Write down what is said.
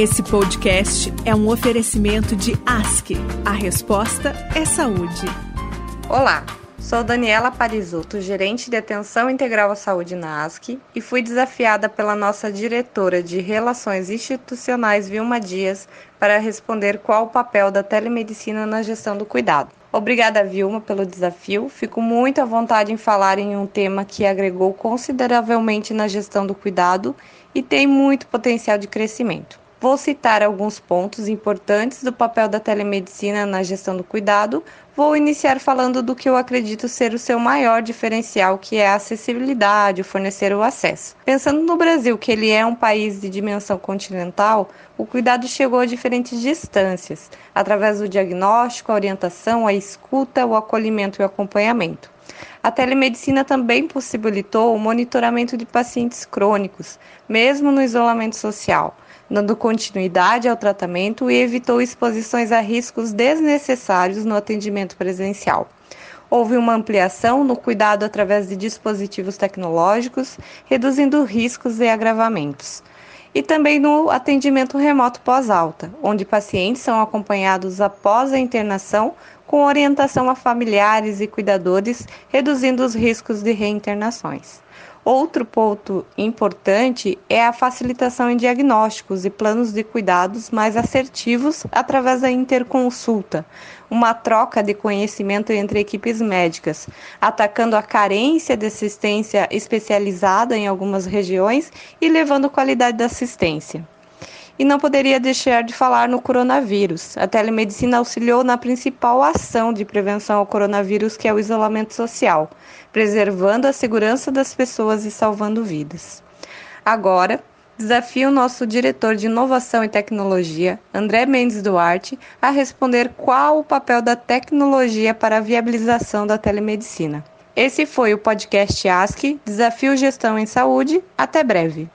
Esse podcast é um oferecimento de ASC. A resposta é saúde. Olá, sou Daniela Parisotto, gerente de atenção integral à saúde na ASC e fui desafiada pela nossa diretora de Relações Institucionais, Vilma Dias, para responder qual o papel da telemedicina na gestão do cuidado. Obrigada, Vilma, pelo desafio. Fico muito à vontade em falar em um tema que agregou consideravelmente na gestão do cuidado e tem muito potencial de crescimento. Vou citar alguns pontos importantes do papel da telemedicina na gestão do cuidado. Vou iniciar falando do que eu acredito ser o seu maior diferencial, que é a acessibilidade, o fornecer o acesso. Pensando no Brasil, que ele é um país de dimensão continental, o cuidado chegou a diferentes distâncias, através do diagnóstico, a orientação, a escuta, o acolhimento e o acompanhamento. A telemedicina também possibilitou o monitoramento de pacientes crônicos, mesmo no isolamento social dando continuidade ao tratamento e evitou exposições a riscos desnecessários no atendimento presencial. Houve uma ampliação no cuidado através de dispositivos tecnológicos, reduzindo riscos e agravamentos. E também no atendimento remoto pós-alta, onde pacientes são acompanhados após a internação com orientação a familiares e cuidadores, reduzindo os riscos de reinternações. Outro ponto importante é a facilitação em diagnósticos e planos de cuidados mais assertivos através da interconsulta, uma troca de conhecimento entre equipes médicas, atacando a carência de assistência especializada em algumas regiões e levando qualidade da assistência. E não poderia deixar de falar no coronavírus. A telemedicina auxiliou na principal ação de prevenção ao coronavírus, que é o isolamento social, preservando a segurança das pessoas e salvando vidas. Agora, desafio o nosso diretor de inovação e tecnologia, André Mendes Duarte, a responder qual o papel da tecnologia para a viabilização da telemedicina. Esse foi o podcast ASC Desafio Gestão em Saúde. Até breve.